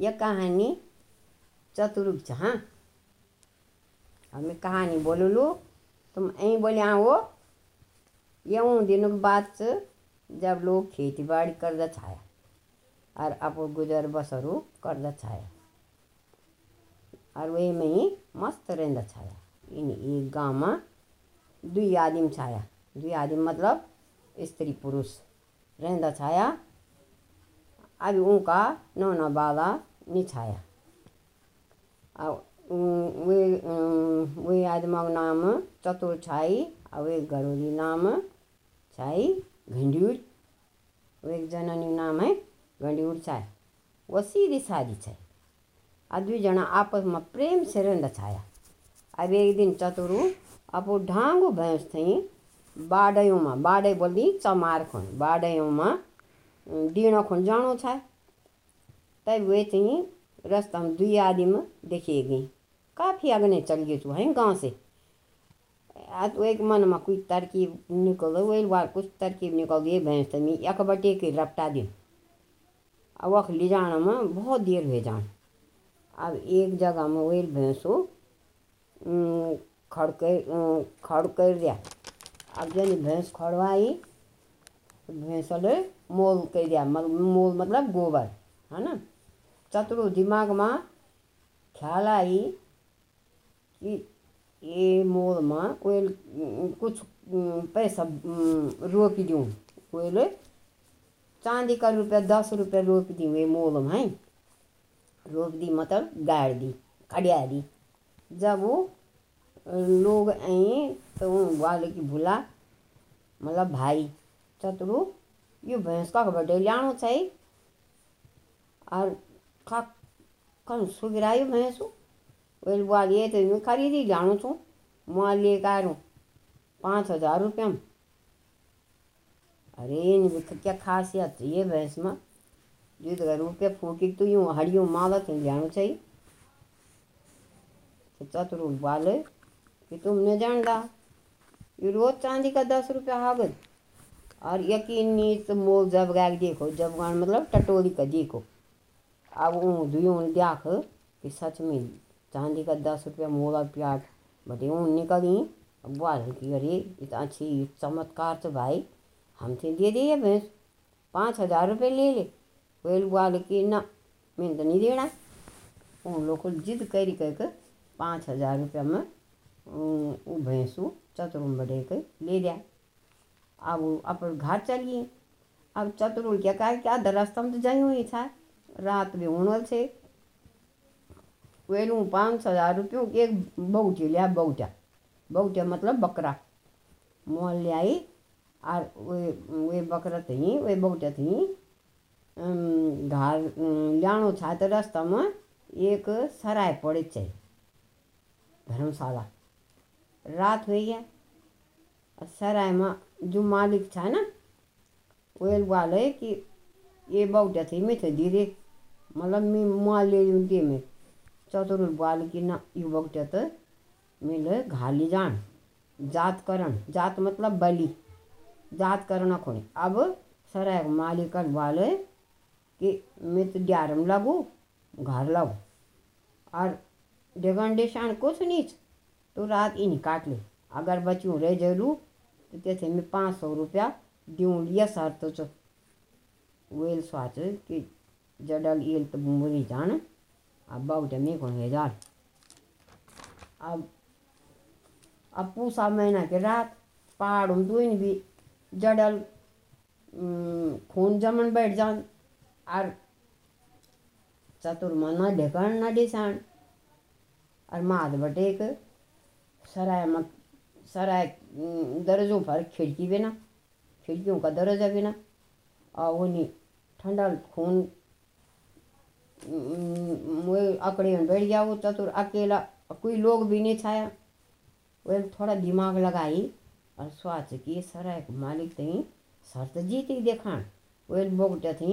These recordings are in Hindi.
यह कहानी चतुरुक छ हाँ हमें कहानी बोललू तुम यहीं बोले हाँ वो। यूँ दिनों की छ जब लोग खेती बाड़ी करदा छाया और अपो गुजर बसरू करदा छाया और वही में ही मस्त रहंदा छाया। इन एक गाँव में दुई आदमी छाया। दुई आदमी मतलब स्त्री पुरुष रहंदा छाया। अभी उनका नौना बाला छाया। अब वे वे आदमी का नाम चतुर छाई और एक घरोली नाम छाई घंड्यूर एक जननी नाम है घंड्यूर छाय। वो सीधी शादी छाई। आ दुईजना आपस में प्रेम से रहंदा छाया। अब एक दिन चतुरु अब ढांगो भैंस थी बाडयों में, बाडे बोली चमार खुन बाडयों में डीणो खुन जानो छा तब वे थी रास्ता में दुई आदमी देखिए गई काफ़ी अगने चल गए तू है गाँव से आ तो एक मन में कुछ तरकीब निकल वही बार कुछ तरकीब निकल गई भैंस तमी एक बटे के रपटा दिन अब वख ले जाने में बहुत देर हुए जान। अब एक जगह में वही भैंस हो खड़ कर खड़ कर दिया अब जन भैंस खड़वाई भैंस मोल कर दिया मोल मतलब गोबर, है ना? चतुरो दिमाग में ख्याल आई कि ये मोल में कोई कुछ पैसा रोप दूँ कोई चांदी का रुपया, दस रुपया रोप दी वे मोल में रोप दी मतलब गाड़ दी, खड़िया दी। जब वो लोग आई तो वाले की भूला मतलब भाई, चतुरु, यो भैंस का बर्थडे ल्याणो छ और कौन सुगिरायो भैंस वेल बुआल ये तो मैं खरीदी ल्याणो छु म लिएर आयो पाँच हज़ार रुपया में अरे इन क्या खासियत ये भैंस में जो तो रुपये फूकी तो यूँ हड़ियों माला तो ल्याणो चाहिए तो चतुरु वाले कि तुमने जानता ये रोज चांदी का दस रुपया हागत और यकीन नहीं तो मोल जब गाय देखो जब मतलब टटोरी का देखो अब ऊँ दुयों देख कि सच में चांदी का दस रुपया मोला प्याट बटे ऊँ निकली। अब बोल कि अरे, इतना अच्छी चमत्कार तो भाई हम थे दे दिए भैंस, पाँच हज़ार रुपये ले ले। वेल बोल कि ना, मैंने तो नहीं देना। उन लोग को जिद करी कर पाँच हज़ार रुपया में वो भैंसू चतुरुम बढ़े के ले दिया अब अपन घर चलिए। अब चतुरुल क्या कहा, क्या रास्ता में तो जाई हुई था? रात में उणल से वेलू पाँच हज़ार रुपयों एक बहुटी लिया बहुटा बहुटा मतलब बकरा मोल ले आई और वे वे बकरा थी वे बहुटा थी घर ल्याणो था तो रास्ता में एक सराय पड़े चाहिए धर्मशाला रात हुई है सराय में जो मालिक था ना वेल वाले मैं मतलब मैं माल ले दे में। चतुर बाल की ना युवक बहुटा तो मिल घाली जान। जात करण। जात मतलब बलि। जात करना खोने अब सराय मालिक वाले कि मैं तो ग्यारह लगू, घर लगू। और डेगन डेशान कुछ नहीं तो रात इन काट ले। अगर बच्चों रह ज़रूर तो त्याथे मैं पाँच सौ रुपया दिऊँ लिया सर तो वेल स्वाच कि जडल जान। अब बाउटे में कौन है जाल अब अब पूसा महीना के रात पहाड़ में दुइन भी जडल खून जमन बैठ जान। और चतुर्मा न ढेकन न डिसान और माद बटे एक सराय में सराय दरजों पर खिड़की बिना, खिड़कियों का दरजा बिना। और उन्हीं ठंडा खून अकड़े में बैठ गया वो चतुर अकेला कोई लोग भी नहीं छाया वो थोड़ा दिमाग लगाई और सोच कि सराय मालिक थी शर्त जीत ही देखान वो बोगटे थी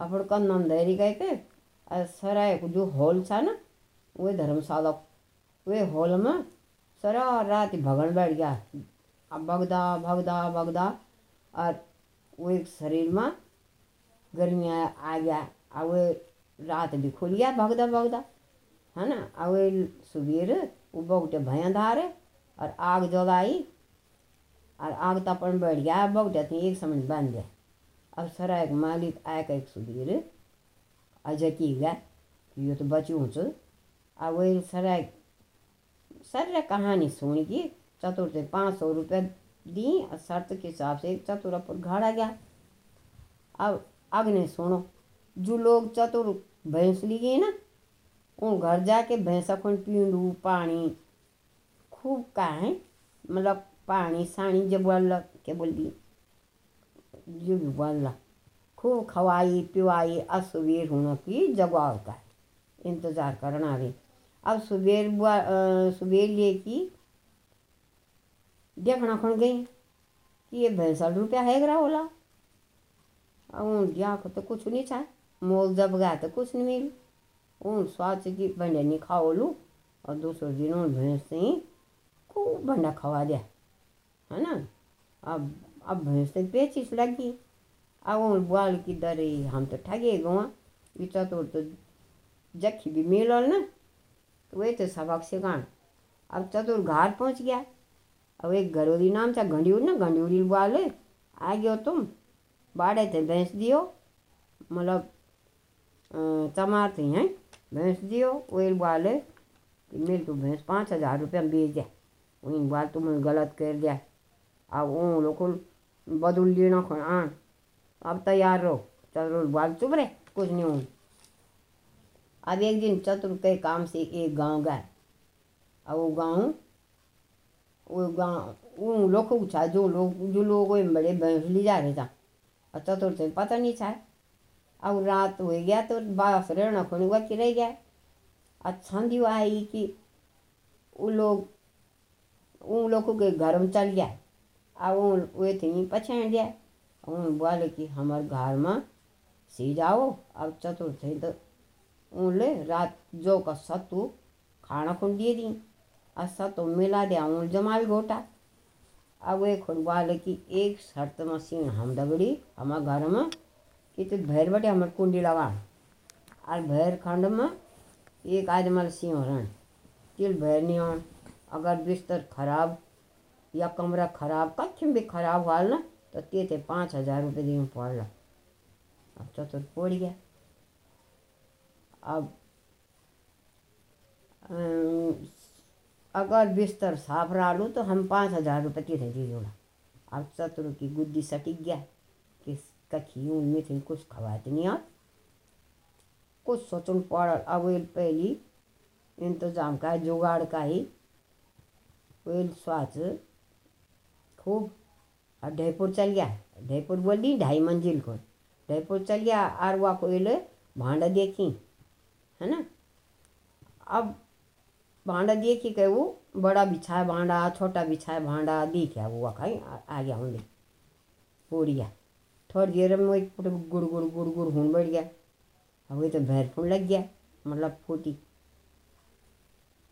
अपन कन्नम धैरी गए के और सराय को जो हॉल था ना वो धर्मशाला वे हॉल में सारा रात भगन बैठ गया अब भगदा भगदा भगदा और वो एक शरीर में गर्मी आ, गया अब रात भी गया भगदा भगदा। है ना? अब सुबेर वो बगटे भैया धारे और आग जगाई और आग तपन बैठ गया बगटे थी एक समय बन गया अब सराय मालिक आएका एक सुबेर अजय की गया कि यो तो बच्चों छु अब सराय सर कहानी सुन की चतुर से पाँच सौ रुपये दी और शर्त के हिसाब से चतुर पर घड़ा गया। अब अग्नि सुनो। जो लोग चतुर भैंस लिए ना, उन घर जाके भैंस अपन पींडू पानी खूब का है मतलब पानी सानी जब बोल क्या बोल दी जो भी बोल खूब खवाई, पिवाई अब सुबेर होना की जगवाव है। इंतज़ार करना भी। अब बुआ सुबेर लिए की देखना खन गई कि ये भैंसा रुपया है गरा होला अब उन जाक तो कुछ नहीं चाहे। मोल जब गया तो कुछ नहीं मिली। उन स्वाद की भंडे नहीं खाओ लू और दूसरे दिन उन भैंस से ही खूब भंडा खवा दिया है ना? अब अब भैंस से पेचिस लगी। अब उन बुआल की दरे हम तो ठगे गवा। बिचा तो, तो जखी भी मिलल ना तो वही तो सबक सिखाण अब चतुर घर पहुँच गया। अब एक घरोली नाम था घंडियूर ना घंडियूरी बुआले आ गयो तुम। बाड़े थे भैंस दियो। मतलब चमार थी हैं। भैंस दियो वही बुआले कि मेरे तो भैंस पाँच हज़ार रुपया में बेच दिया वही बात तुमने गलत कर दिया। अब वो लोग बदल लेना खो आन। अब तैयार रहो। चतुर बाल, चुप रहे, कुछ नहीं हूँ अब एक दिन चतुर के काम से एक गाँव गए। अब वो गाँव वो गाँव उन लोग जो लोग जो लोग बड़े भैंस ले जा रहे था। और चतुर से पता नहीं था। अब रात हो गया तो बास रहना खोने बच रह गया। अच्छा दी आई कि वो लोग उन लोगों के घर में चल गया उन वे थे पछाड़ दिया उन बोले कि हमारे घर में सी जाओ, अब चतुर थे तो उनले रात जो का सत्तू खाना खुन दिए दी। और सत्तू मिला दिया उन जमा भी घोटा। अब वे खुद बोले कि एक शर्त मशीन हम दगड़ी, हमारे घर में कि तो भैर बटे हमारे कुंडी लगा। और भैर खंड में एक आदमी सिंह रण तिल भैर नहीं आन अगर बिस्तर खराब या कमरा खराब, कच्छ भी खराब हुआ ना तो ते थे पाँच हज़ार रुपये दिन पड़ ला अब तो तो पड़ गया। अब अगर बिस्तर साफ़ रहा तो हम पाँच हज़ार रुपये थे दे जोड़ा। अब चतुर की गुद्दी सटिक गया। कि कखी उनमें थे कुछ खवाते नहीं आप कुछ सोचन पड़ अब पहली इंतज़ाम का जुगाड़ का ही। वेल स्वाच खूब। और ढयपुर चल गया। ढयपुर बोल दी, ढाई मंजिल को। ढयपुर चल गया और वह को भांडा देखी, है ना? अब भांडा देखी के वो बड़ा बिछाया भांडा, छोटा बिछाया भांडा, दिखा वो खाई आ गया होंगे पूड़ गया थोड़ी देर में एक गुड़ गुड़ गुड़ गुड़ हूँ बढ़ गया। अब वो तो भैर फूल लग गया मतलब फूटी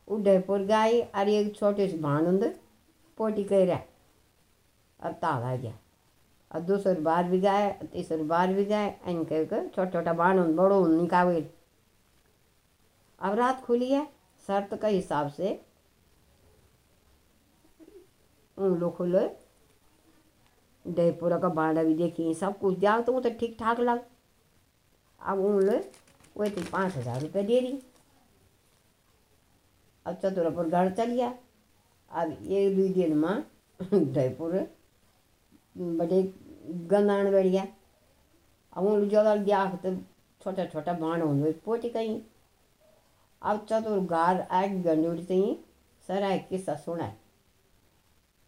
उदयपुर गई और एक छोटे से भांड पोटी कर रहा अब ताव आ गया। और दूसरी बार भी गए तीसरी बार भी गए इन कह के छोटा छोटा बाण बड़ो निकावे। अब रात खुली है, शर्त के हिसाब से उन लोग खुले दहीपुरा का बांडा भी देखी सब कुछ दिया तो वो तो ठीक ठाक लग। अब उन लोग वही थी पाँच हज़ार रुपये दे दी। अब चतुरपुर घर चल गया। अब एक दो दिन में दहीपुर बड़े गंदान बढ़ गया। अब उन जगह दिया तो छोटा छोटा बाण हो पोटी कहीं अब चतुर घर आग गंडूरी थी सर आए किस्सा सुना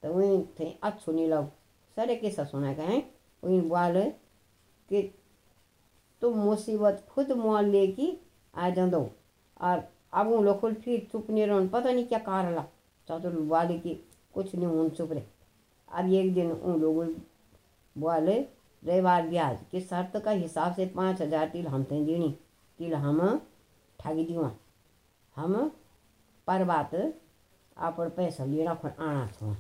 तो वहीं थे अच्छो नहीं लग सर एक किस्सा सुना कहें? वहीं बोल कि तुम मुसीबत खुद मोल लेके आ जाओ और अब उन लोग फिर चुप नहीं पता नहीं क्या कहा रहा। चतुर बोले कि कुछ नहीं उन चुप रहे। अब एक दिन उन लोग बोले रविवार ब्याज कि शर्त का हिसाब से पाँच हज़ार तिल हम थे देनी। तिल हम ठगी दिवा। हम पर बात, आप पैसा लेना आना छो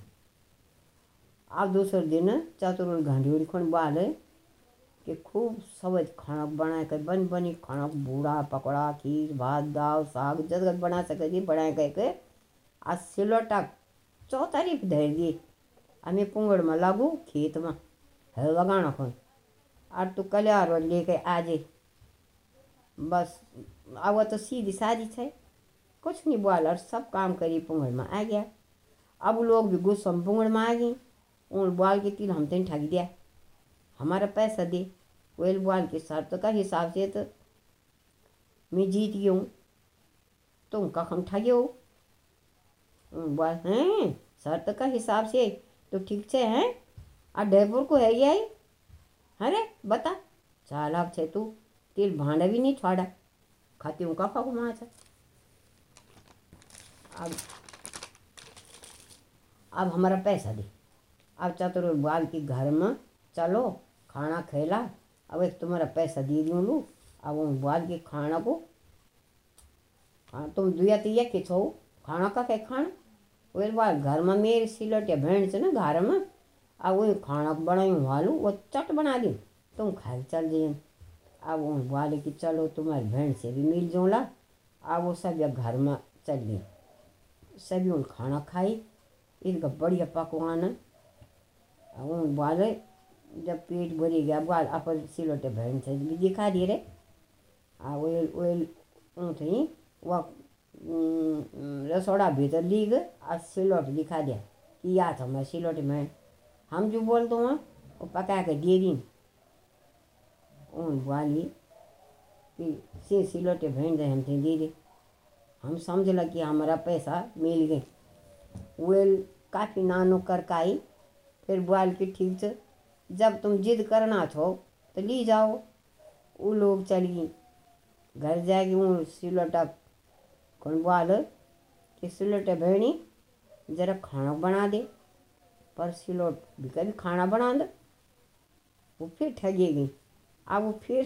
अब दूसरे दिन चतुर घंटी खन बोले कि खूब सब खाना बनाए के बन बनी खाना, बूढ़ा, पकौड़ा, खीर, भात, दाल, साग, जगत बना सके थी बनाए के आ सिलोटा चौतारीफ धर दिए। हमें पुंगड़ में लागू, खेत में है लगाना खोन। और तू कल्यार लेके आ जे बस, अब तो सीधी सादी है कुछ नहीं बोल, और सब काम करी पुंगड़ में आ गया। अब लोग भी गुस्सा पुंगड़ में आ गई उन बोल के तीन हम तेन ठग दिया। हमारा पैसा दे वेल बोल के शर्त का हिसाब से तो मैं जीत गई हूँ। तुम का हम ठगे हो। बोल हैं? शर्त का हिसाब से तो ठीक से हैं? आ ड्राइवर को है ये अरे, बता। चालाक छे तू। तिल भांडा भी नहीं छोड़ा। खाती हूँ का फाकू वहाँ से? अब अब हमारा पैसा दे। अब चतुर बाल के घर में, चलो, खाना खेला। अब एक तुम्हारा पैसा दे दूँ लू। अब वो बाल के खाना को हाँ तुम दुया तिया के छो। खाना का क्या खाना? वो बार घर में मेरी सिलट या भेड़ से ना घर में, अब वो खाना बनाई वालू वो चट बना दी। तुम खाए चल जाइए। अब वो बोले कि चलो, तुम्हारी भेड़ से भी मिल जोला अब वो सब या घर में चल गई। सभी उन खाना खाई। इनका बढ़िया पकवान बोले जब पेट भरी गया बाल अपन सिलोटे भेड़ से भी दिखा दिए रे। आ ओल ओल ऊँट वह रसोड़ा भीतर ली गए और सिलोट दिखा दिया। कि या था मैं सिलोट में, हम जो बोल दो वहाँ, वो पका के दे दी। उन कि से सिलोटे भेड़ दे हमसे दे हम समझ लग कि हमारा पैसा मिल गए। वेल काफ़ी नानो करकाई फिर बोल के ठीक से, जब तुम जिद करना छो तो ली जाओ। वो लोग चली घर जाएगी वो सिलोटा कौन बोल, कि सिलोटे भेड़ी जरा खाना बना दे। पर सिलोट भी कभी खाना बना दे। वो फिर ठगेगी अब वो फिर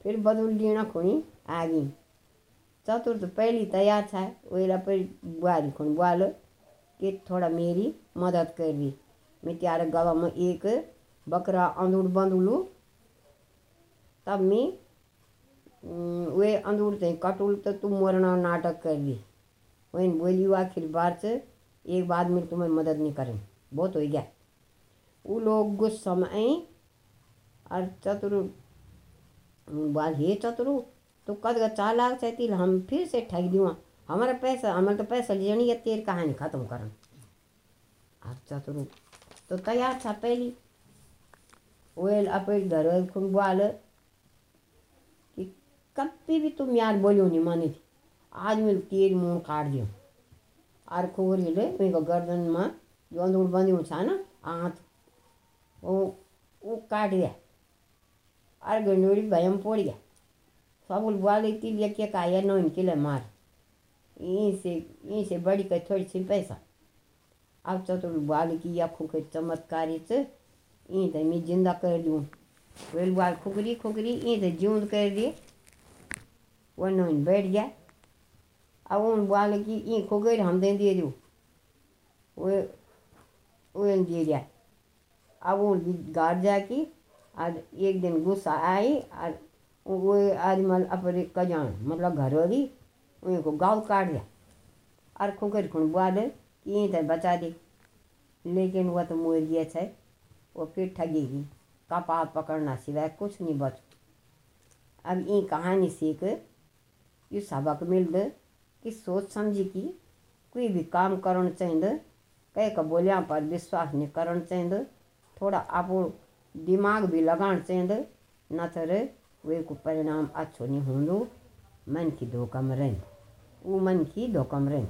फिर बदल लेना खुणी आ गई। चतुर्थ पहली तैयार था वेला पर बुआरी खुण बोल, कि थोड़ा मेरी मदद कर दी त्यार गवा में एक बकरा अंदूर बंदुलू। तब मैं वे अंदूर थे कटुल तो तुम मरना नाटक कर दी वही बोली आखिर बार से एक बाद में तुम्हें मदद नहीं करें। बहुत हो गया। वो लोग गुस्सा में आई। और चतुरु बाल हे चतुरु तो कद का चालाक चाहती हम फिर से ठग दूँ हमारा पैसा, हमारा तो पैसा लेनी है तेरी कहानी ख़त्म करन। अब चतुरु तो था पहली वेल अपने घर खुन बोल कि कभी भी तुम यार बोलियो नहीं मानी थी आज मैं तेरी मुँह काट दियो और खोरी ले मेरे गर्दन में जो अंदर बंदी था ना आँत वो वो काट दिया और गंडोरी भयम पड़ गया सब बोल लेती लेके काया नो इनके लिए मार यहीं से बड़ी कर थोड़ी सी पैसा अब चतुर बाल की या खुके चमत्कारी से यहीं तो मैं ज़िंदा कर दूँ वेल बाल खुकरी खुकरी यहीं तो जीवन कर दिए वो नोइन बैठ गया अब उन बाल की यहीं खो हम दे दे दूँ वो वो दे दिया अब वो गाड़ जाके आज एक दिन गुस्सा आई. और वो आदमी अपने कजान मतलब घरवाली. उनको गाँव काट दिया और खुकर खुण बोल कि तक बचा दे। लेकिन वह तो मोर गया है वो फिर ठगेगी कपा पकड़ना सिवाय कुछ नहीं बच। अब ये कहानी सीख, ये सबक मिल दे कि सोच समझी कि कोई भी काम करना चाहिए कई का बोलिया पर विश्वास नहीं करना चाहिए थोड़ा आप दिमाग भी लगाना चाहिए न तो वे को परिणाम अच्छो नहीं होंदो। मन की धोखा रहें वो मन की धोखा रहें